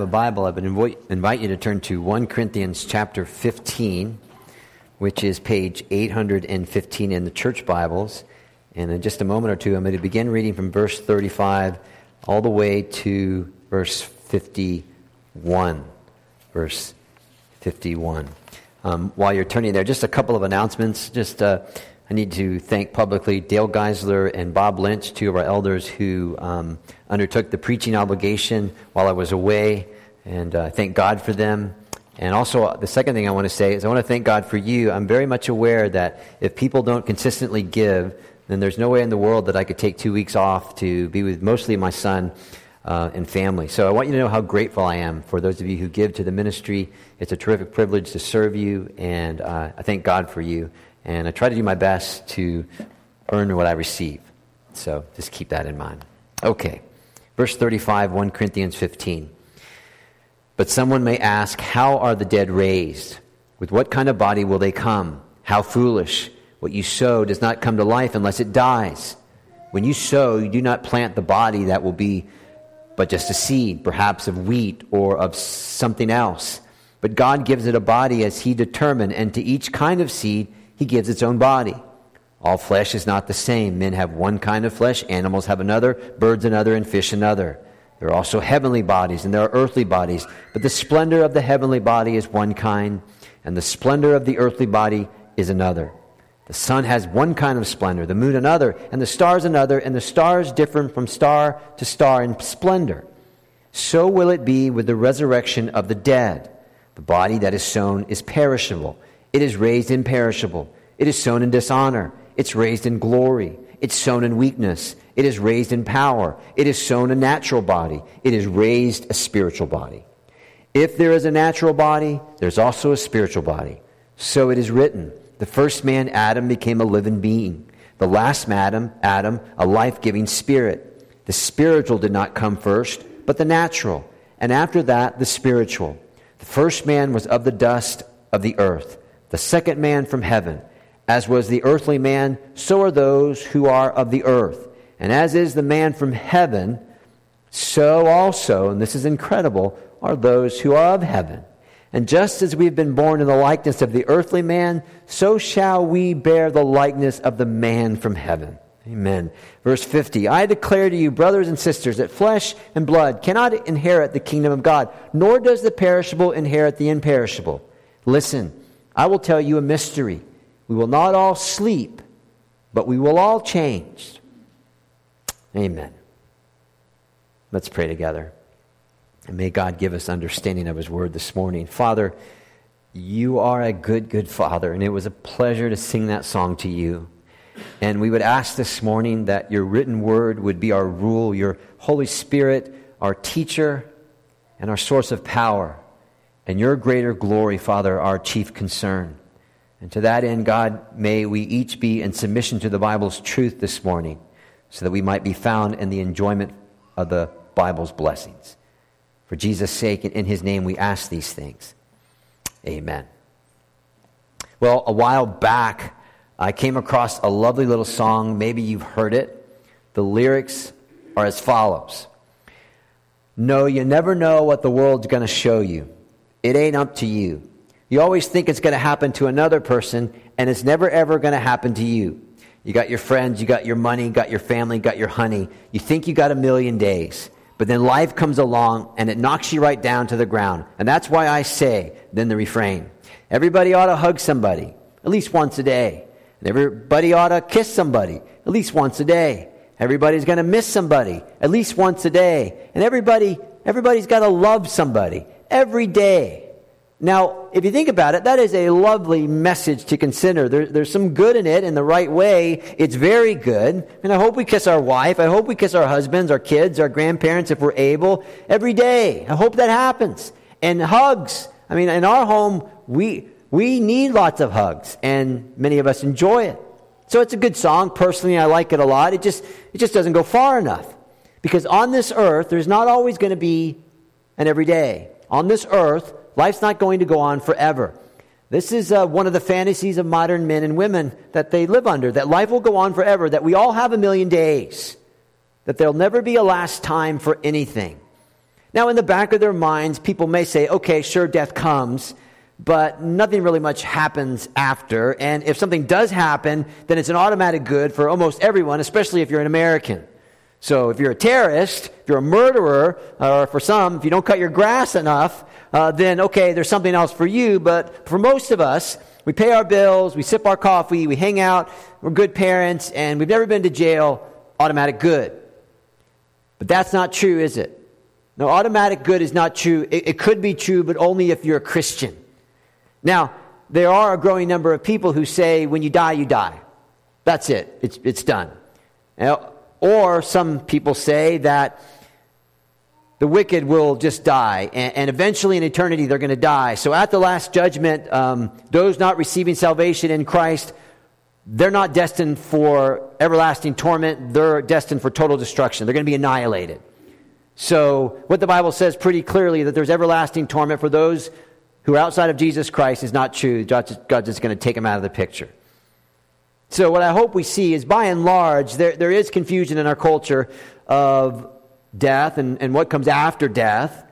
the Bible, I would invite you to turn to 1 Corinthians chapter 15, which is page 815 in the church Bibles. And in just a moment or two, I'm going to begin reading from verse 35 all the way to verse 51. Verse 51. Um, while you're turning there, just a couple of announcements. Just uh, I need to thank publicly Dale Geisler and Bob Lynch, two of our elders who um, undertook the preaching obligation while I was away, and uh, thank God for them. And also, uh, the second thing I want to say is I want to thank God for you. I'm very much aware that if people don't consistently give, then there's no way in the world that I could take two weeks off to be with mostly my son uh, and family. So I want you to know how grateful I am for those of you who give to the ministry. It's a terrific privilege to serve you, and uh, I thank God for you. And I try to do my best to earn what I receive. So just keep that in mind. Okay. Verse 35, 1 Corinthians 15. But someone may ask, How are the dead raised? With what kind of body will they come? How foolish! What you sow does not come to life unless it dies. When you sow, you do not plant the body that will be but just a seed, perhaps of wheat or of something else. But God gives it a body as He determined, and to each kind of seed, He gives its own body. All flesh is not the same. Men have one kind of flesh, animals have another, birds another, and fish another. There are also heavenly bodies and there are earthly bodies, but the splendor of the heavenly body is one kind, and the splendor of the earthly body is another. The sun has one kind of splendor, the moon another, and the stars another, and the stars differ from star to star in splendor. So will it be with the resurrection of the dead. The body that is sown is perishable, it is raised imperishable. It is sown in dishonor, it's raised in glory. It's sown in weakness. It is raised in power. It is sown a natural body. It is raised a spiritual body. If there is a natural body, there's also a spiritual body. So it is written the first man, Adam, became a living being. The last Adam, Adam, a life giving spirit. The spiritual did not come first, but the natural. And after that, the spiritual. The first man was of the dust of the earth, the second man from heaven. As was the earthly man, so are those who are of the earth. And as is the man from heaven, so also, and this is incredible, are those who are of heaven. And just as we've been born in the likeness of the earthly man, so shall we bear the likeness of the man from heaven. Amen. Verse 50 I declare to you, brothers and sisters, that flesh and blood cannot inherit the kingdom of God, nor does the perishable inherit the imperishable. Listen, I will tell you a mystery. We will not all sleep, but we will all change. Amen. Let's pray together. And may God give us understanding of His word this morning. Father, you are a good, good Father, and it was a pleasure to sing that song to you. And we would ask this morning that your written word would be our rule, your Holy Spirit, our teacher, and our source of power, and your greater glory, Father, our chief concern. And to that end, God, may we each be in submission to the Bible's truth this morning so that we might be found in the enjoyment of the Bible's blessings. For Jesus' sake and in his name, we ask these things. Amen. Well, a while back, I came across a lovely little song. Maybe you've heard it. The lyrics are as follows No, you never know what the world's going to show you. It ain't up to you. You always think it's going to happen to another person, and it's never ever going to happen to you. You got your friends, you got your money, got your family, got your honey. You think you got a million days. But then life comes along and it knocks you right down to the ground. And that's why I say, then the refrain. Everybody ought to hug somebody at least once a day. And everybody ought to kiss somebody at least once a day. Everybody's going to miss somebody at least once a day. And everybody, everybody's got to love somebody every day. Now, if you think about it, that is a lovely message to consider. There, there's some good in it in the right way. It's very good. And I hope we kiss our wife. I hope we kiss our husbands, our kids, our grandparents if we're able every day. I hope that happens. And hugs. I mean, in our home, we, we need lots of hugs and many of us enjoy it. So it's a good song. Personally, I like it a lot. It just, it just doesn't go far enough. Because on this earth, there's not always going to be an everyday. On this earth, Life's not going to go on forever. This is uh, one of the fantasies of modern men and women that they live under that life will go on forever, that we all have a million days, that there'll never be a last time for anything. Now, in the back of their minds, people may say, okay, sure, death comes, but nothing really much happens after. And if something does happen, then it's an automatic good for almost everyone, especially if you're an American. So if you're a terrorist, if you're a murderer, or for some, if you don't cut your grass enough, uh, then okay, there's something else for you. But for most of us, we pay our bills, we sip our coffee, we hang out, we're good parents, and we've never been to jail, automatic good. But that's not true, is it? No, automatic good is not true. It, it could be true, but only if you're a Christian. Now, there are a growing number of people who say, when you die, you die. That's it. It's, it's done. Now, or some people say that the wicked will just die, and, and eventually in eternity they're going to die. So at the last judgment, um, those not receiving salvation in Christ, they're not destined for everlasting torment. They're destined for total destruction. They're going to be annihilated. So, what the Bible says pretty clearly that there's everlasting torment for those who are outside of Jesus Christ is not true. God's just going to take them out of the picture. So, what I hope we see is by and large, there, there is confusion in our culture of death and, and what comes after death.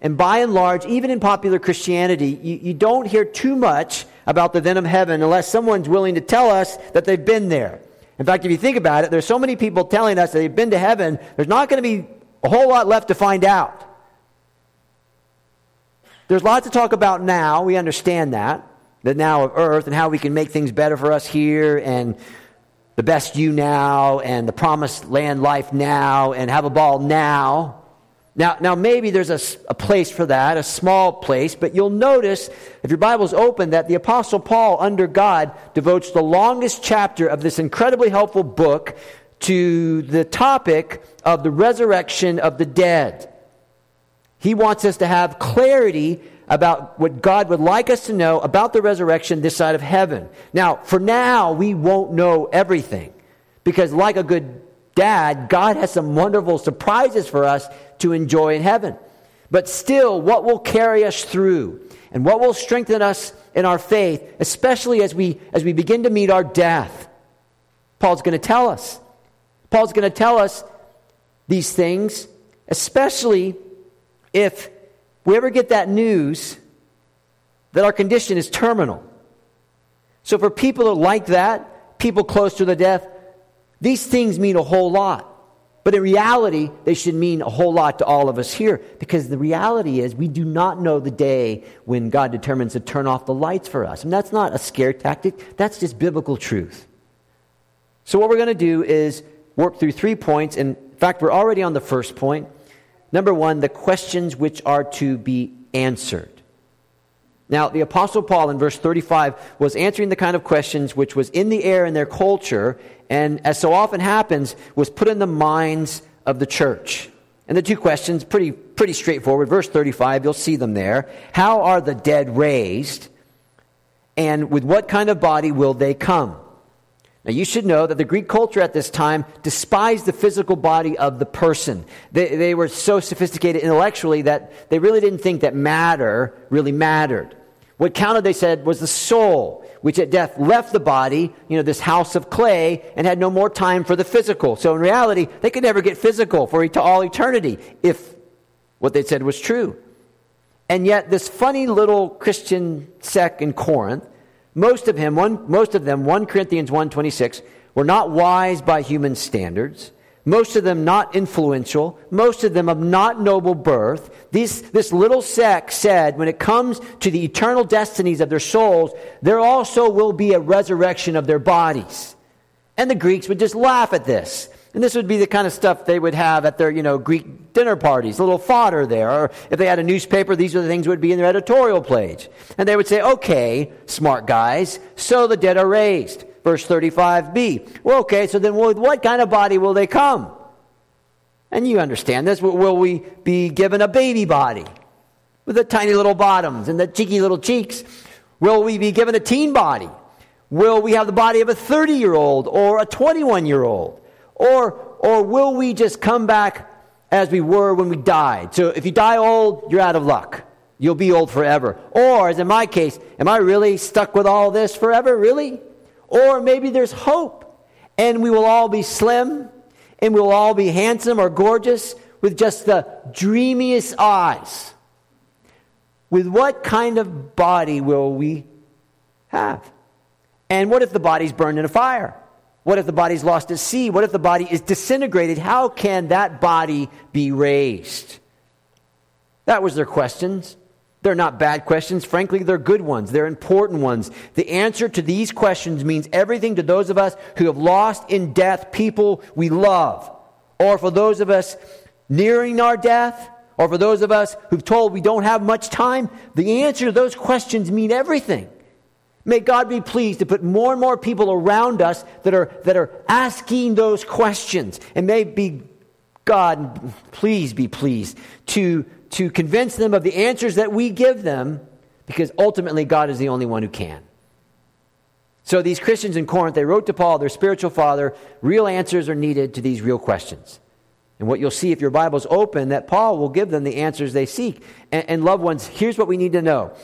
And by and large, even in popular Christianity, you, you don't hear too much about the then of heaven unless someone's willing to tell us that they've been there. In fact, if you think about it, there's so many people telling us that they've been to heaven, there's not going to be a whole lot left to find out. There's lots to talk about now. We understand that. The now of earth and how we can make things better for us here and the best you now and the promised land life now and have a ball now. Now, now maybe there's a, a place for that, a small place, but you'll notice, if your Bible's open, that the Apostle Paul, under God, devotes the longest chapter of this incredibly helpful book to the topic of the resurrection of the dead. He wants us to have clarity about what God would like us to know about the resurrection this side of heaven. Now, for now, we won't know everything because, like a good dad, God has some wonderful surprises for us to enjoy in heaven. But still, what will carry us through and what will strengthen us in our faith, especially as we, as we begin to meet our death, Paul's going to tell us. Paul's going to tell us these things, especially if we ever get that news that our condition is terminal. So, for people like that, people close to the death, these things mean a whole lot. But in reality, they should mean a whole lot to all of us here because the reality is we do not know the day when God determines to turn off the lights for us. And that's not a scare tactic, that's just biblical truth. So, what we're going to do is work through three points. In fact, we're already on the first point. Number one, the questions which are to be answered. Now, the Apostle Paul in verse 35 was answering the kind of questions which was in the air in their culture, and as so often happens, was put in the minds of the church. And the two questions, pretty, pretty straightforward. Verse 35, you'll see them there. How are the dead raised? And with what kind of body will they come? Now, you should know that the Greek culture at this time despised the physical body of the person. They, they were so sophisticated intellectually that they really didn't think that matter really mattered. What counted, they said, was the soul, which at death left the body, you know, this house of clay, and had no more time for the physical. So in reality, they could never get physical for all eternity if what they said was true. And yet, this funny little Christian sect in Corinth most of him, one, most of them, 1 Corinthians 1.26, were not wise by human standards. Most of them not influential. Most of them of not noble birth. These, this little sect said when it comes to the eternal destinies of their souls, there also will be a resurrection of their bodies. And the Greeks would just laugh at this. And this would be the kind of stuff they would have at their, you know, Greek dinner parties, a little fodder there. Or if they had a newspaper, these are the things would be in their editorial page. And they would say, okay, smart guys, so the dead are raised. Verse 35b. Well, okay, so then with what kind of body will they come? And you understand this. Will we be given a baby body with the tiny little bottoms and the cheeky little cheeks? Will we be given a teen body? Will we have the body of a 30 year old or a 21 year old? Or, or will we just come back as we were when we died? So if you die old, you're out of luck. You'll be old forever. Or, as in my case, am I really stuck with all this forever? Really? Or maybe there's hope and we will all be slim and we will all be handsome or gorgeous with just the dreamiest eyes, with what kind of body will we have? And what if the body's burned in a fire? What if the body's lost at sea? What if the body is disintegrated? How can that body be raised? That was their questions. They're not bad questions. Frankly, they're good ones. They're important ones. The answer to these questions means everything to those of us who have lost in death people we love, or for those of us nearing our death, or for those of us who've told we don't have much time. The answer to those questions mean everything. May God be pleased to put more and more people around us that are, that are asking those questions. And may be God, please be pleased to to convince them of the answers that we give them because ultimately God is the only one who can. So these Christians in Corinth, they wrote to Paul, their spiritual father, real answers are needed to these real questions. And what you'll see if your Bible's open, that Paul will give them the answers they seek. And, and loved ones, here's what we need to know.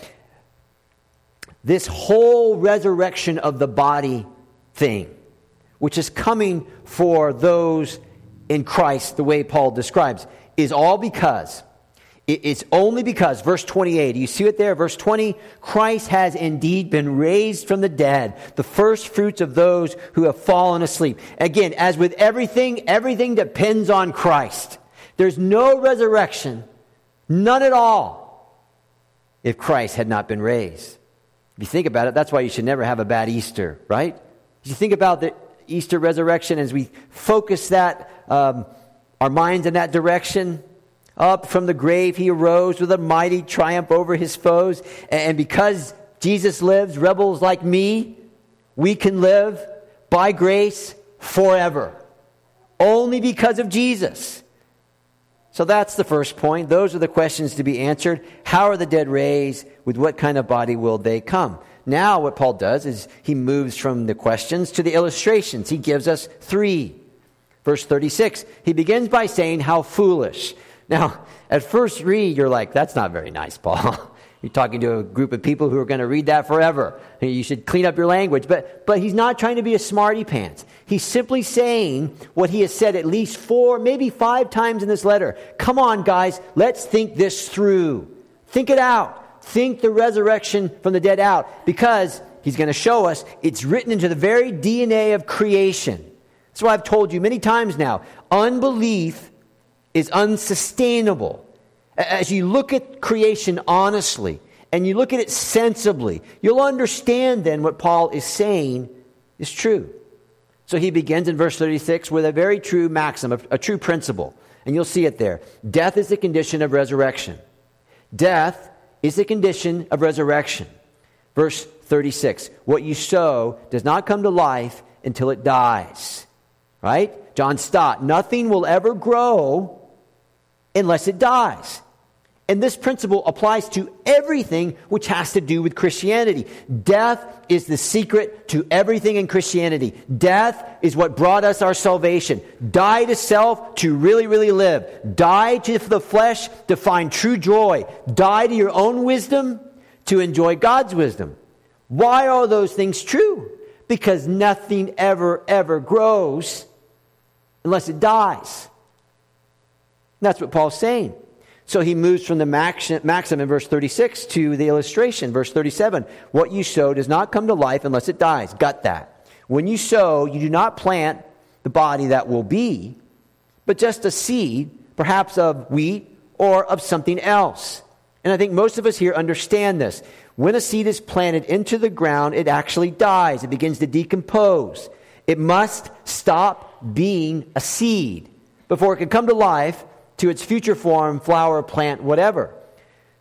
This whole resurrection of the body thing, which is coming for those in Christ, the way Paul describes, is all because it's only because, verse 28, you see it there, verse 20, Christ has indeed been raised from the dead, the first fruits of those who have fallen asleep. Again, as with everything, everything depends on Christ. There's no resurrection, none at all, if Christ had not been raised. You think about it, that's why you should never have a bad Easter, right? If you think about the Easter resurrection as we focus that, um, our minds in that direction, up from the grave, he arose with a mighty triumph over his foes. And because Jesus lives, rebels like me, we can live by grace forever. Only because of Jesus. So that's the first point. Those are the questions to be answered. How are the dead raised? With what kind of body will they come? Now, what Paul does is he moves from the questions to the illustrations. He gives us three. Verse 36, he begins by saying, How foolish. Now, at first read, you're like, that's not very nice, Paul. You're talking to a group of people who are going to read that forever. You should clean up your language. But, but he's not trying to be a smarty pants. He's simply saying what he has said at least four, maybe five times in this letter. Come on, guys, let's think this through. Think it out. Think the resurrection from the dead out. Because he's going to show us it's written into the very DNA of creation. That's why I've told you many times now. Unbelief is unsustainable. As you look at creation honestly and you look at it sensibly, you'll understand then what Paul is saying is true. So he begins in verse 36 with a very true maxim, a, a true principle. And you'll see it there. Death is the condition of resurrection. Death is the condition of resurrection. Verse 36 What you sow does not come to life until it dies. Right? John Stott. Nothing will ever grow unless it dies. And this principle applies to everything which has to do with Christianity. Death is the secret to everything in Christianity. Death is what brought us our salvation. Die to self to really, really live. Die to the flesh to find true joy. Die to your own wisdom to enjoy God's wisdom. Why are those things true? Because nothing ever, ever grows unless it dies. That's what Paul's saying. So he moves from the maxim in verse 36 to the illustration, verse 37. What you sow does not come to life unless it dies. Got that. When you sow, you do not plant the body that will be, but just a seed, perhaps of wheat or of something else. And I think most of us here understand this. When a seed is planted into the ground, it actually dies. It begins to decompose. It must stop being a seed before it can come to life to its future form, flower, plant, whatever.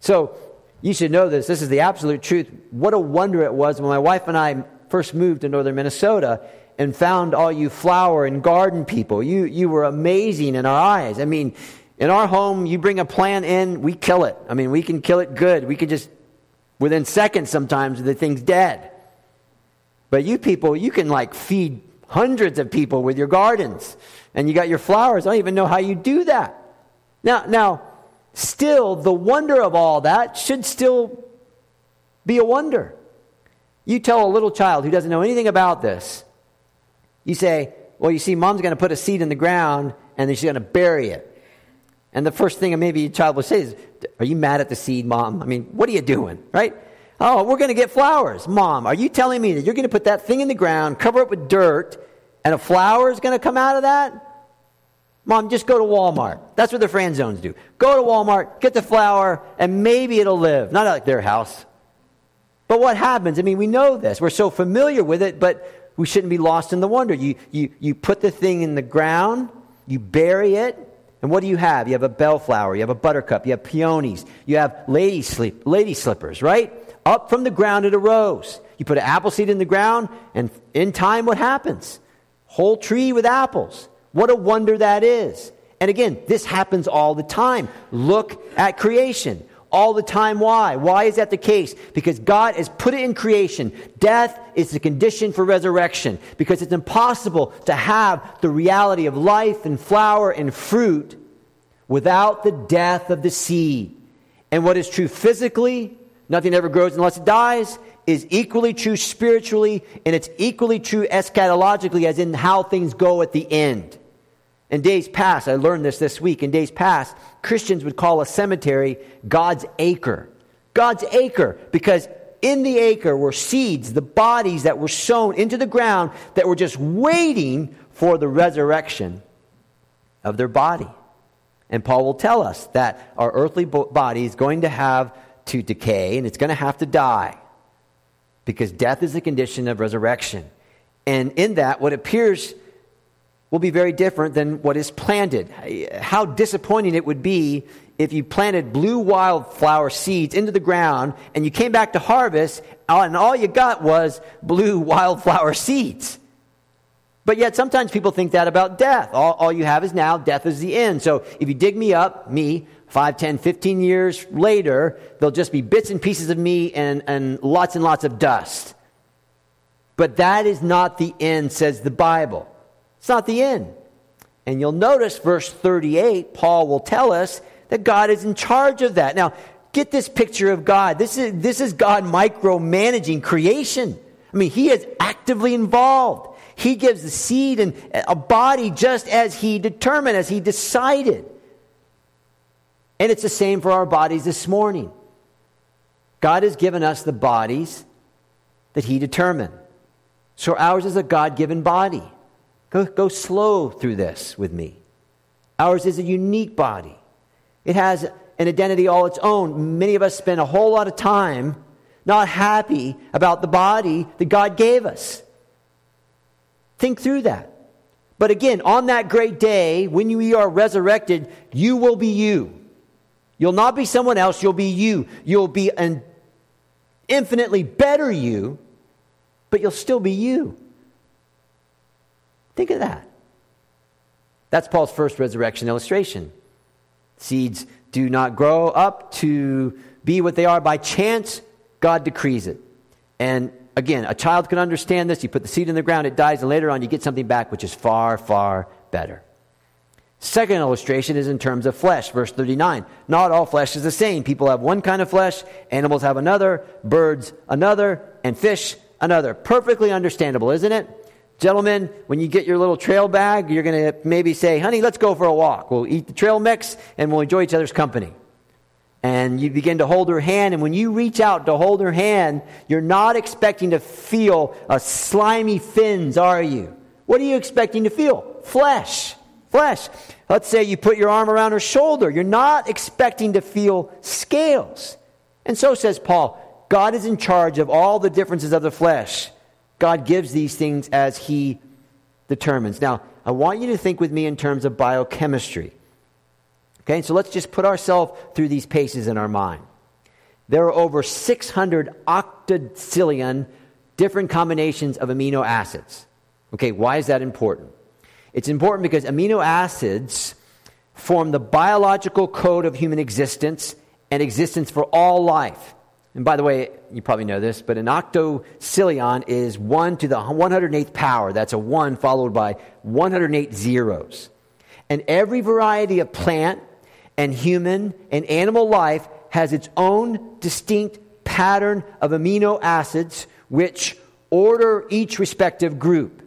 So you should know this. This is the absolute truth. What a wonder it was when my wife and I first moved to northern Minnesota and found all you flower and garden people. You, you were amazing in our eyes. I mean, in our home, you bring a plant in, we kill it. I mean, we can kill it good. We can just, within seconds sometimes, the thing's dead. But you people, you can like feed hundreds of people with your gardens. And you got your flowers. I don't even know how you do that. Now, now, still, the wonder of all that should still be a wonder. You tell a little child who doesn't know anything about this, you say, Well, you see, mom's going to put a seed in the ground and then she's going to bury it. And the first thing maybe a child will say is, Are you mad at the seed, mom? I mean, what are you doing, right? Oh, we're going to get flowers. Mom, are you telling me that you're going to put that thing in the ground, cover it with dirt, and a flower is going to come out of that? Mom, just go to Walmart. That's what the friend zones do. Go to Walmart, get the flower, and maybe it'll live. Not like their house. But what happens? I mean, we know this. We're so familiar with it, but we shouldn't be lost in the wonder. You, you, you put the thing in the ground, you bury it, and what do you have? You have a bellflower, you have a buttercup, you have peonies, you have lady, sleep, lady slippers, right? Up from the ground it arose. You put an apple seed in the ground, and in time, what happens? Whole tree with apples. What a wonder that is. And again, this happens all the time. Look at creation. All the time. Why? Why is that the case? Because God has put it in creation. Death is the condition for resurrection. Because it's impossible to have the reality of life and flower and fruit without the death of the seed. And what is true physically, nothing ever grows unless it dies, is equally true spiritually, and it's equally true eschatologically, as in how things go at the end. In days past, I learned this this week. In days past, Christians would call a cemetery God's acre. God's acre, because in the acre were seeds, the bodies that were sown into the ground that were just waiting for the resurrection of their body. And Paul will tell us that our earthly body is going to have to decay and it's going to have to die because death is the condition of resurrection. And in that, what appears will be very different than what is planted. How disappointing it would be if you planted blue wildflower seeds into the ground and you came back to harvest and all you got was blue wildflower seeds. But yet, sometimes people think that about death. All, all you have is now, death is the end. So if you dig me up, me, 5, 10, 15 years later, there'll just be bits and pieces of me and, and lots and lots of dust. But that is not the end, says the Bible. It's not the end. And you'll notice verse 38, Paul will tell us that God is in charge of that. Now, get this picture of God. This is, this is God micromanaging creation. I mean, He is actively involved. He gives the seed and a body just as He determined, as He decided. And it's the same for our bodies this morning. God has given us the bodies that He determined. So ours is a God given body. Go, go slow through this with me. Ours is a unique body, it has an identity all its own. Many of us spend a whole lot of time not happy about the body that God gave us. Think through that. But again, on that great day, when you are resurrected, you will be you. You'll not be someone else, you'll be you. You'll be an infinitely better you, but you'll still be you. Think of that. That's Paul's first resurrection illustration. Seeds do not grow up to be what they are by chance, God decrees it. And again, a child can understand this. You put the seed in the ground, it dies, and later on you get something back which is far, far better. Second illustration is in terms of flesh, verse 39. Not all flesh is the same. People have one kind of flesh, animals have another, birds another, and fish another. Perfectly understandable, isn't it? Gentlemen, when you get your little trail bag, you're going to maybe say, honey, let's go for a walk. We'll eat the trail mix and we'll enjoy each other's company. And you begin to hold her hand, and when you reach out to hold her hand, you're not expecting to feel a slimy fins, are you? What are you expecting to feel? Flesh. Flesh. Let's say you put your arm around her shoulder. You're not expecting to feel scales. And so says Paul God is in charge of all the differences of the flesh. God gives these things as He determines. Now, I want you to think with me in terms of biochemistry. Okay, so let's just put ourselves through these paces in our mind. There are over 600 octazillion different combinations of amino acids. Okay, why is that important? It's important because amino acids form the biological code of human existence and existence for all life. And by the way, you probably know this, but an octocillion is 1 to the 108th power. That's a 1 followed by 108 zeros. And every variety of plant and human and animal life has its own distinct pattern of amino acids which order each respective group.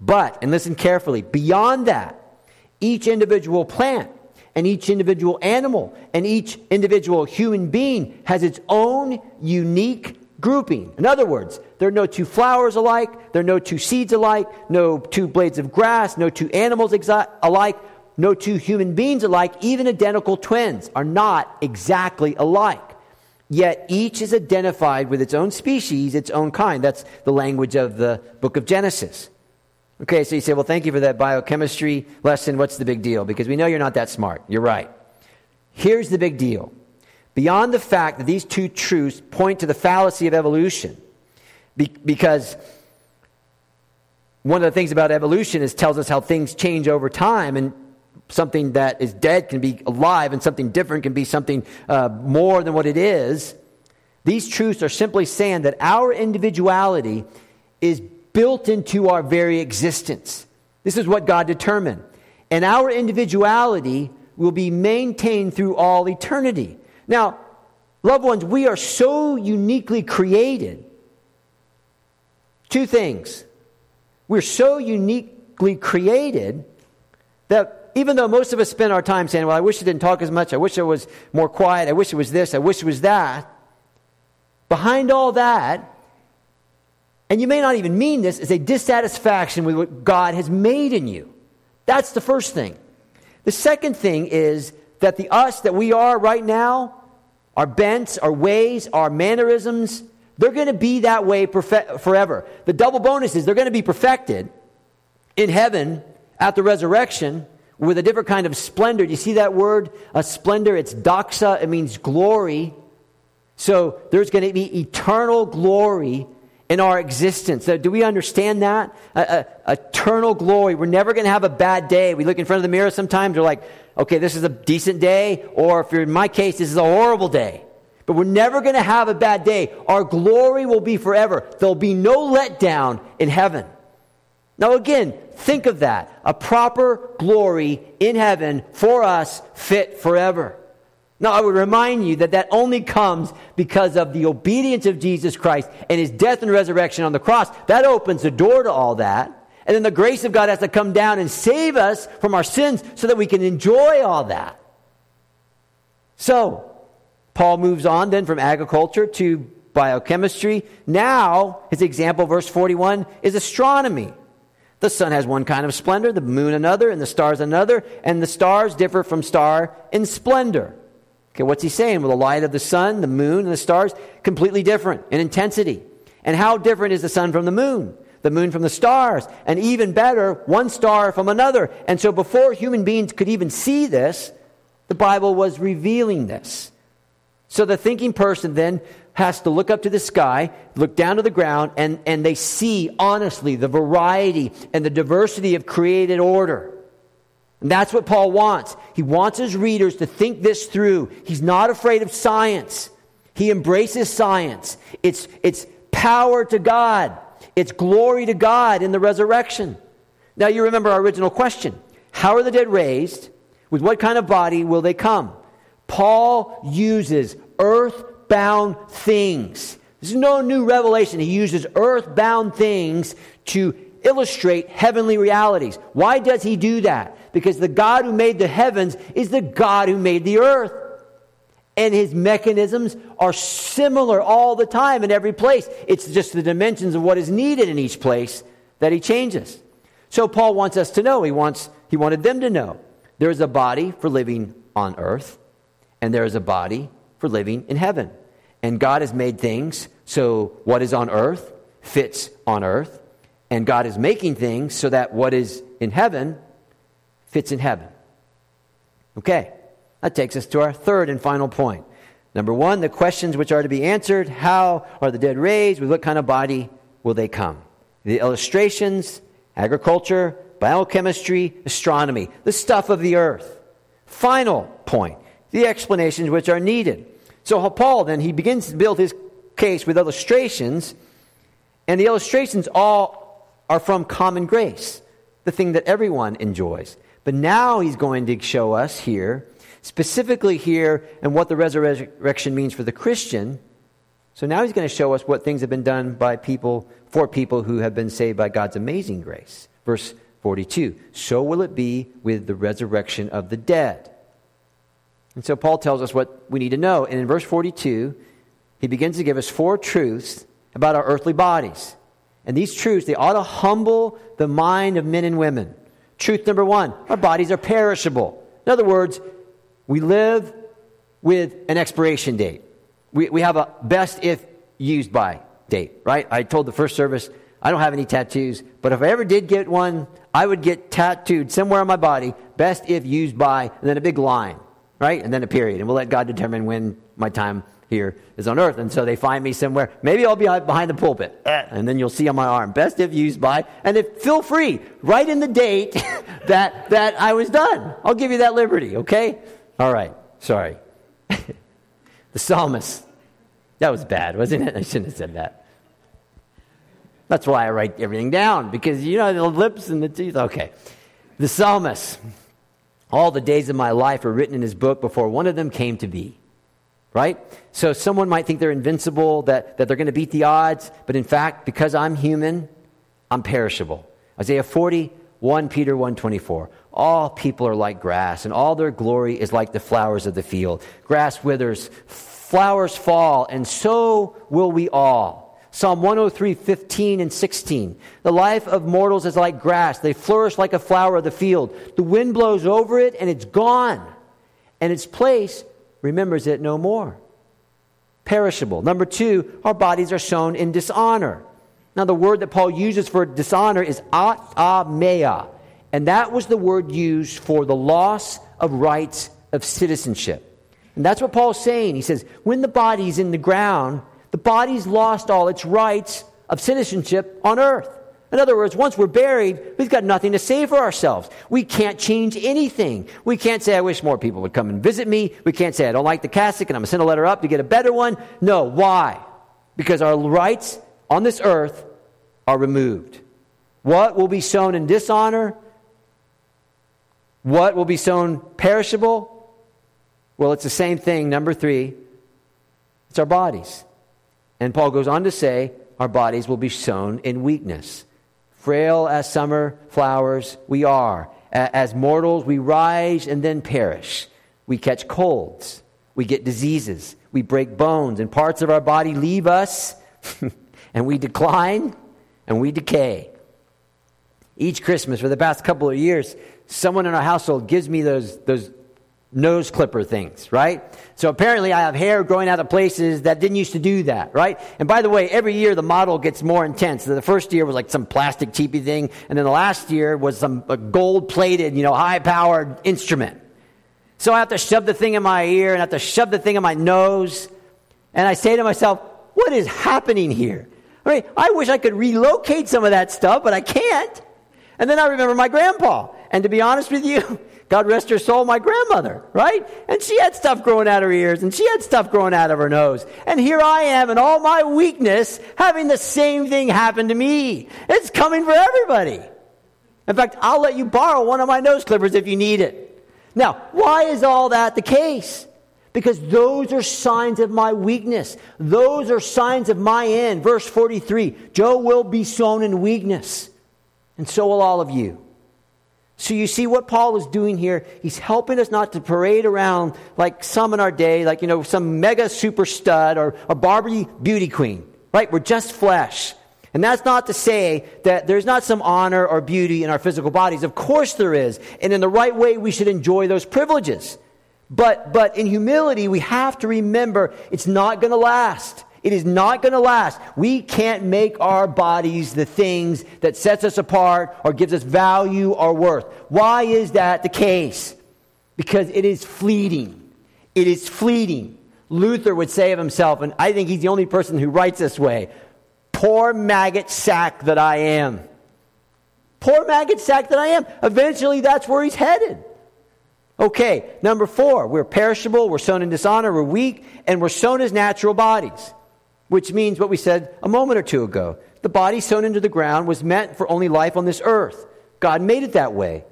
But, and listen carefully, beyond that, each individual plant and each individual animal and each individual human being has its own unique grouping. In other words, there are no two flowers alike, there are no two seeds alike, no two blades of grass, no two animals alike, no two human beings alike, even identical twins are not exactly alike. Yet each is identified with its own species, its own kind. That's the language of the book of Genesis. Okay, so you say, well, thank you for that biochemistry lesson. What's the big deal? Because we know you're not that smart. You're right. Here's the big deal. Beyond the fact that these two truths point to the fallacy of evolution, be- because one of the things about evolution is tells us how things change over time, and something that is dead can be alive, and something different can be something uh, more than what it is. These truths are simply saying that our individuality is built into our very existence. This is what God determined. And our individuality will be maintained through all eternity. Now, loved ones, we are so uniquely created. Two things. We're so uniquely created that even though most of us spend our time saying, Well, I wish I didn't talk as much, I wish I was more quiet, I wish it was this, I wish it was that, behind all that and you may not even mean this, is a dissatisfaction with what God has made in you. That's the first thing. The second thing is that the us that we are right now, our bents, our ways, our mannerisms, they're going to be that way forever. The double bonus is they're going to be perfected in heaven at the resurrection with a different kind of splendor. Do you see that word? A splendor, it's doxa, it means glory. So there's going to be eternal glory in our existence. Do we understand that? A, a, eternal glory. We're never going to have a bad day. We look in front of the mirror sometimes, we're like, okay, this is a decent day, or if you're in my case, this is a horrible day. But we're never going to have a bad day. Our glory will be forever. There'll be no letdown in heaven. Now, again, think of that. A proper glory in heaven for us, fit forever. Now, I would remind you that that only comes because of the obedience of Jesus Christ and his death and resurrection on the cross. That opens the door to all that. And then the grace of God has to come down and save us from our sins so that we can enjoy all that. So, Paul moves on then from agriculture to biochemistry. Now, his example, verse 41, is astronomy. The sun has one kind of splendor, the moon another, and the stars another, and the stars differ from star in splendor. Okay, what's he saying? Well, the light of the sun, the moon, and the stars, completely different in intensity. And how different is the sun from the moon? The moon from the stars. And even better, one star from another. And so before human beings could even see this, the Bible was revealing this. So the thinking person then has to look up to the sky, look down to the ground, and, and they see honestly the variety and the diversity of created order. And that's what Paul wants. He wants his readers to think this through. He's not afraid of science. He embraces science. It's, it's power to God. It's glory to God in the resurrection. Now you remember our original question. How are the dead raised? With what kind of body will they come? Paul uses earthbound things. This is no new revelation. He uses earthbound things to illustrate heavenly realities. Why does he do that? Because the God who made the heavens is the God who made the earth. And his mechanisms are similar all the time in every place. It's just the dimensions of what is needed in each place that he changes. So Paul wants us to know, he wants he wanted them to know. There is a body for living on earth, and there is a body for living in heaven. And God has made things so what is on earth fits on earth, and God is making things so that what is in heaven fits in heaven. Okay, that takes us to our third and final point. Number one, the questions which are to be answered how are the dead raised? With what kind of body will they come? The illustrations, agriculture, biochemistry, astronomy, the stuff of the earth. Final point, the explanations which are needed. So, Paul then, he begins to build his case with illustrations, and the illustrations all are from common grace, the thing that everyone enjoys. But now he's going to show us here, specifically here, and what the resurrection means for the Christian. So now he's going to show us what things have been done by people, for people who have been saved by God's amazing grace. Verse 42 So will it be with the resurrection of the dead. And so Paul tells us what we need to know. And in verse 42, he begins to give us four truths about our earthly bodies. And these truths, they ought to humble the mind of men and women. Truth number one our bodies are perishable. In other words, we live with an expiration date. We, we have a best if used by date, right? I told the first service, I don't have any tattoos, but if I ever did get one, I would get tattooed somewhere on my body, best if used by, and then a big line, right? And then a period. And we'll let God determine when my time here is on earth. And so they find me somewhere. Maybe I'll be behind the pulpit. Eh, and then you'll see on my arm, best if used by. And if, feel free, write in the date that, that I was done. I'll give you that liberty, okay? All right. Sorry. the psalmist. That was bad, wasn't it? I shouldn't have said that. That's why I write everything down, because you know the lips and the teeth. Okay. The psalmist. All the days of my life are written in his book before one of them came to be right? So someone might think they're invincible, that, that they're going to beat the odds, but in fact, because I'm human, I'm perishable. Isaiah 40, 1 Peter 124. All people are like grass, and all their glory is like the flowers of the field. Grass withers, flowers fall, and so will we all. Psalm 103, 15 and 16. The life of mortals is like grass. They flourish like a flower of the field. The wind blows over it, and it's gone. And its place remembers it no more. Perishable. Number two, our bodies are shown in dishonor. Now, the word that Paul uses for dishonor is atimia, and that was the word used for the loss of rights of citizenship. And that's what Paul's saying. He says, when the body's in the ground, the body's lost all its rights of citizenship on earth. In other words, once we're buried, we've got nothing to say for ourselves. We can't change anything. We can't say, I wish more people would come and visit me. We can't say, I don't like the cassock and I'm going to send a letter up to get a better one. No. Why? Because our rights on this earth are removed. What will be sown in dishonor? What will be sown perishable? Well, it's the same thing. Number three, it's our bodies. And Paul goes on to say, our bodies will be sown in weakness. Frail as summer flowers, we are. As mortals, we rise and then perish. We catch colds. We get diseases. We break bones, and parts of our body leave us, and we decline and we decay. Each Christmas, for the past couple of years, someone in our household gives me those, those nose clipper things, right? So apparently I have hair growing out of places that didn't used to do that, right? And by the way, every year the model gets more intense. The first year was like some plastic cheapy thing, and then the last year was some gold plated, you know, high powered instrument. So I have to shove the thing in my ear and I have to shove the thing in my nose. And I say to myself, what is happening here? I mean, I wish I could relocate some of that stuff, but I can't. And then I remember my grandpa. And to be honest with you, God rest her soul, my grandmother, right? And she had stuff growing out of her ears and she had stuff growing out of her nose. And here I am in all my weakness having the same thing happen to me. It's coming for everybody. In fact, I'll let you borrow one of my nose clippers if you need it. Now, why is all that the case? Because those are signs of my weakness. Those are signs of my end. Verse 43 Joe will be sown in weakness, and so will all of you. So you see what Paul is doing here? He's helping us not to parade around like some in our day, like, you know, some mega super stud or a Barbie beauty queen, right? We're just flesh. And that's not to say that there's not some honor or beauty in our physical bodies. Of course there is. And in the right way, we should enjoy those privileges. But, but in humility, we have to remember it's not going to last. It is not going to last. We can't make our bodies the things that sets us apart or gives us value or worth. Why is that the case? Because it is fleeting. It is fleeting. Luther would say of himself, and I think he's the only person who writes this way Poor maggot sack that I am. Poor maggot sack that I am. Eventually, that's where he's headed. Okay, number four, we're perishable, we're sown in dishonor, we're weak, and we're sown as natural bodies which means what we said a moment or two ago. The body sown into the ground was meant for only life on this earth. God made it that way.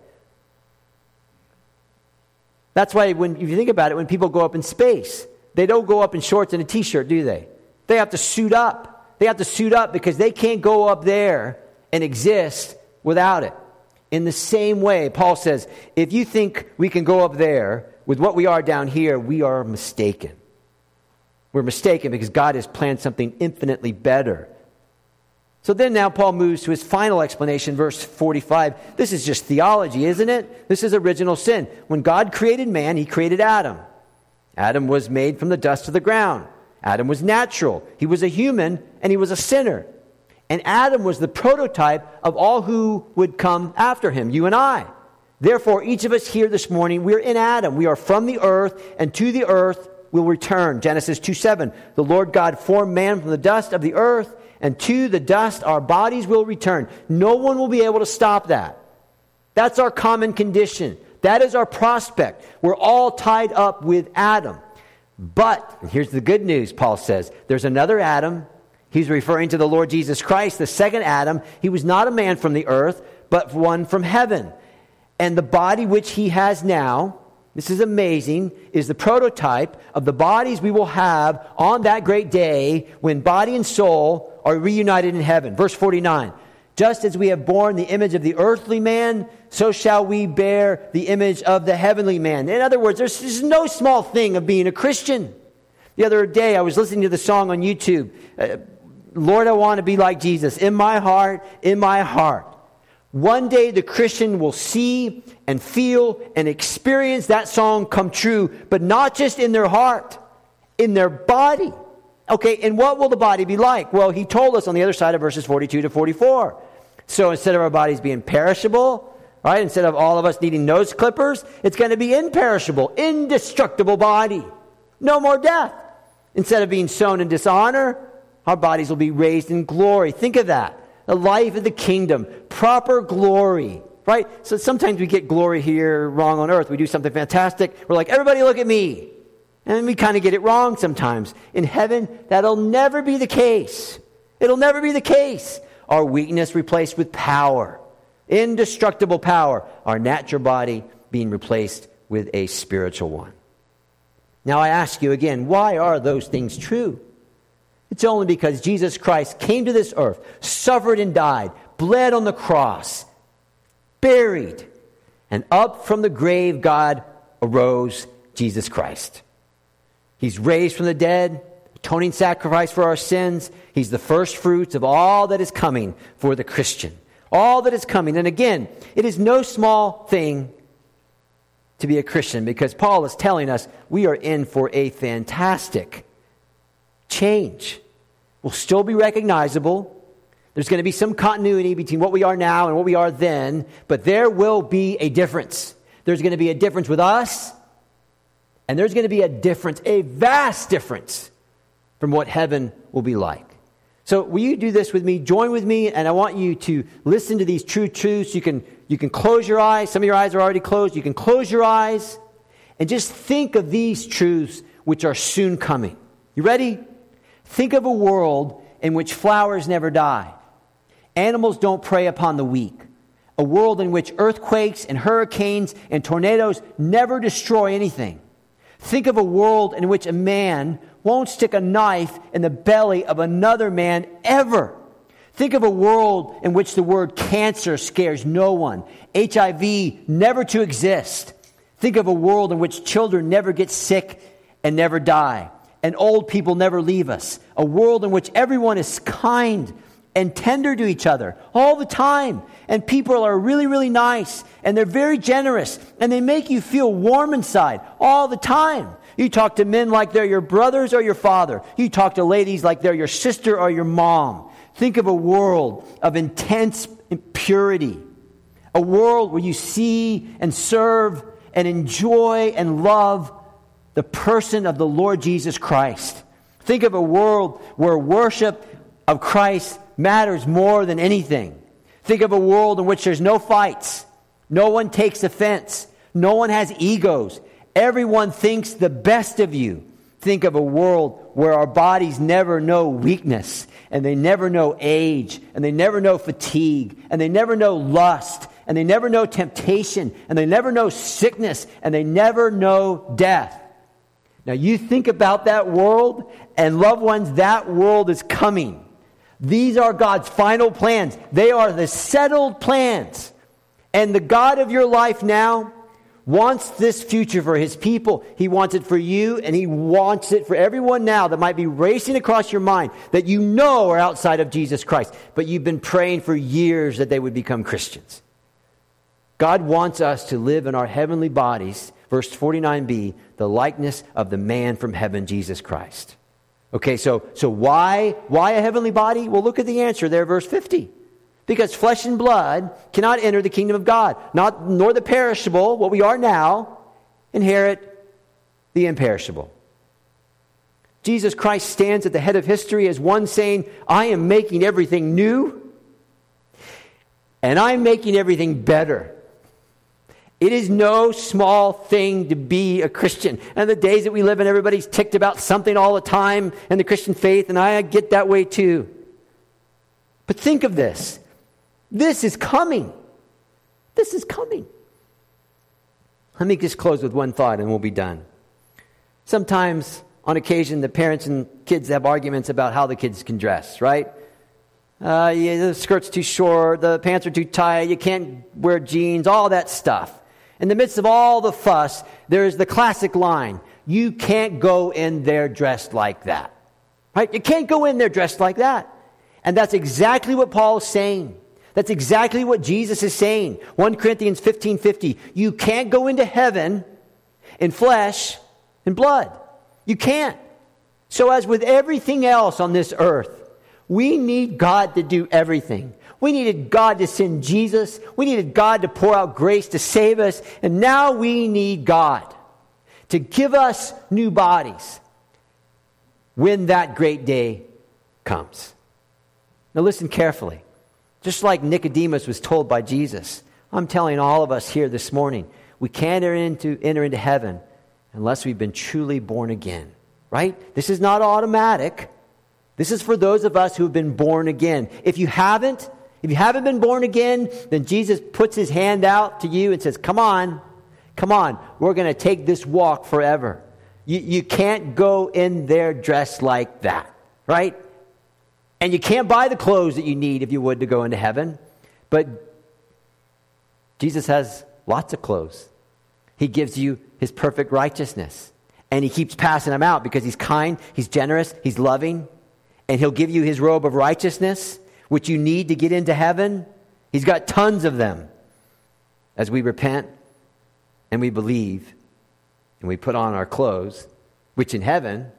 That's why, when, if you think about it, when people go up in space, they don't go up in shorts and a t shirt, do they? They have to suit up. They have to suit up because they can't go up there and exist without it. In the same way, Paul says, if you think we can go up there with what we are down here, we are mistaken. We're mistaken because God has planned something infinitely better. So then now Paul moves to his final explanation, verse 45. This is just theology, isn't it? This is original sin. When God created man, he created Adam. Adam was made from the dust of the ground. Adam was natural. He was a human and he was a sinner. And Adam was the prototype of all who would come after him, you and I. Therefore, each of us here this morning, we're in Adam. We are from the earth, and to the earth will return. Genesis 2 7. The Lord God formed man from the dust of the earth, and to the dust our bodies will return. No one will be able to stop that. That's our common condition. That is our prospect. We're all tied up with Adam. But, here's the good news, Paul says there's another Adam. He's referring to the Lord Jesus Christ, the second Adam. He was not a man from the earth, but one from heaven. And the body which he has now, this is amazing, is the prototype of the bodies we will have on that great day when body and soul are reunited in heaven. Verse 49 Just as we have borne the image of the earthly man, so shall we bear the image of the heavenly man. In other words, there's, there's no small thing of being a Christian. The other day, I was listening to the song on YouTube, uh, Lord, I want to be like Jesus. In my heart, in my heart. One day the Christian will see and feel and experience that song come true, but not just in their heart, in their body. Okay, and what will the body be like? Well, he told us on the other side of verses 42 to 44. So instead of our bodies being perishable, right, instead of all of us needing nose clippers, it's going to be imperishable, indestructible body. No more death. Instead of being sown in dishonor, our bodies will be raised in glory. Think of that the life of the kingdom, proper glory, right? So sometimes we get glory here wrong on earth. We do something fantastic. We're like, everybody look at me. And we kind of get it wrong sometimes. In heaven, that'll never be the case. It'll never be the case. Our weakness replaced with power, indestructible power, our natural body being replaced with a spiritual one. Now I ask you again, why are those things true? It's only because Jesus Christ came to this earth, suffered and died, bled on the cross, buried, and up from the grave, God arose Jesus Christ. He's raised from the dead, atoning sacrifice for our sins. He's the first fruits of all that is coming for the Christian. All that is coming. And again, it is no small thing to be a Christian because Paul is telling us we are in for a fantastic change. We'll still be recognizable. There's going to be some continuity between what we are now and what we are then, but there will be a difference. There's going to be a difference with us, and there's going to be a difference, a vast difference from what heaven will be like. So, will you do this with me? Join with me, and I want you to listen to these true truths. You can, you can close your eyes. Some of your eyes are already closed. You can close your eyes and just think of these truths which are soon coming. You ready? Think of a world in which flowers never die, animals don't prey upon the weak, a world in which earthquakes and hurricanes and tornadoes never destroy anything. Think of a world in which a man won't stick a knife in the belly of another man ever. Think of a world in which the word cancer scares no one, HIV never to exist. Think of a world in which children never get sick and never die and old people never leave us. A world in which everyone is kind and tender to each other all the time. And people are really, really nice and they're very generous and they make you feel warm inside all the time. You talk to men like they're your brothers or your father. You talk to ladies like they're your sister or your mom. Think of a world of intense purity. A world where you see and serve and enjoy and love the person of the Lord Jesus Christ. Think of a world where worship of Christ matters more than anything. Think of a world in which there's no fights, no one takes offense, no one has egos, everyone thinks the best of you. Think of a world where our bodies never know weakness, and they never know age, and they never know fatigue, and they never know lust, and they never know temptation, and they never know sickness, and they never know death. Now, you think about that world, and loved ones, that world is coming. These are God's final plans, they are the settled plans. And the God of your life now wants this future for his people. He wants it for you, and he wants it for everyone now that might be racing across your mind that you know are outside of Jesus Christ, but you've been praying for years that they would become Christians. God wants us to live in our heavenly bodies, verse 49b, the likeness of the man from heaven, Jesus Christ. Okay, so, so why, why a heavenly body? Well, look at the answer there, verse 50. Because flesh and blood cannot enter the kingdom of God, not, nor the perishable, what we are now, inherit the imperishable. Jesus Christ stands at the head of history as one saying, I am making everything new, and I'm making everything better. It is no small thing to be a Christian. And the days that we live in, everybody's ticked about something all the time in the Christian faith, and I get that way too. But think of this this is coming. This is coming. Let me just close with one thought and we'll be done. Sometimes, on occasion, the parents and kids have arguments about how the kids can dress, right? Uh, yeah, the skirt's too short, the pants are too tight, you can't wear jeans, all that stuff. In the midst of all the fuss, there's the classic line you can't go in there dressed like that. Right? You can't go in there dressed like that. And that's exactly what Paul is saying. That's exactly what Jesus is saying. 1 Corinthians 15 50. You can't go into heaven in flesh and blood. You can't. So, as with everything else on this earth, we need God to do everything. We needed God to send Jesus. We needed God to pour out grace to save us. And now we need God to give us new bodies when that great day comes. Now, listen carefully. Just like Nicodemus was told by Jesus, I'm telling all of us here this morning, we can't enter into, enter into heaven unless we've been truly born again, right? This is not automatic. This is for those of us who have been born again. If you haven't, if you haven't been born again, then Jesus puts his hand out to you and says, Come on, come on, we're going to take this walk forever. You, you can't go in there dressed like that, right? And you can't buy the clothes that you need if you would to go into heaven. But Jesus has lots of clothes. He gives you his perfect righteousness. And he keeps passing them out because he's kind, he's generous, he's loving. And he'll give you his robe of righteousness which you need to get into heaven, He's got tons of them. As we repent and we believe and we put on our clothes, which in heaven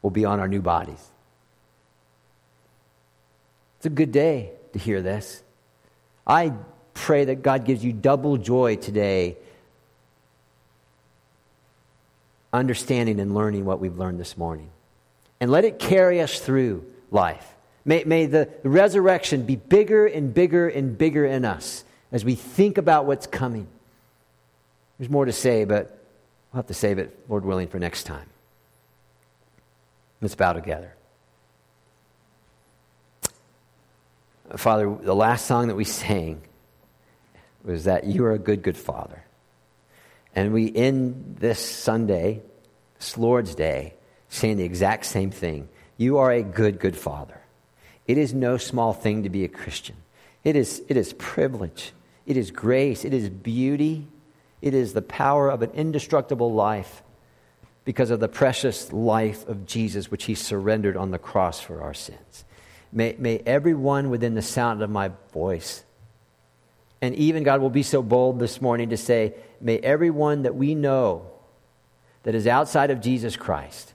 will be on our new bodies. It's a good day to hear this. I pray that God gives you double joy today, understanding and learning what we've learned this morning. And let it carry us through life. May, may the resurrection be bigger and bigger and bigger in us as we think about what's coming. There's more to say, but we'll have to save it, Lord willing, for next time. Let's bow together. Father, the last song that we sang was that you are a good, good Father. And we end this Sunday, this Lord's Day, saying the exact same thing. You are a good, good Father. It is no small thing to be a Christian. It is, it is privilege, it is grace, it is beauty, it is the power of an indestructible life because of the precious life of Jesus, which he surrendered on the cross for our sins. May, may everyone within the sound of my voice, and even God will be so bold this morning to say, may everyone that we know that is outside of Jesus Christ,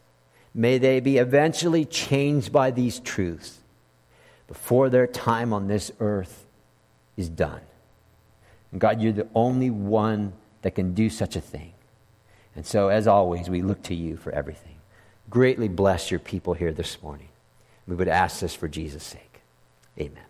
may they be eventually changed by these truths before their time on this earth is done. And God, you're the only one that can do such a thing. And so, as always, we look to you for everything. Greatly bless your people here this morning. We would ask this for Jesus' sake. Amen.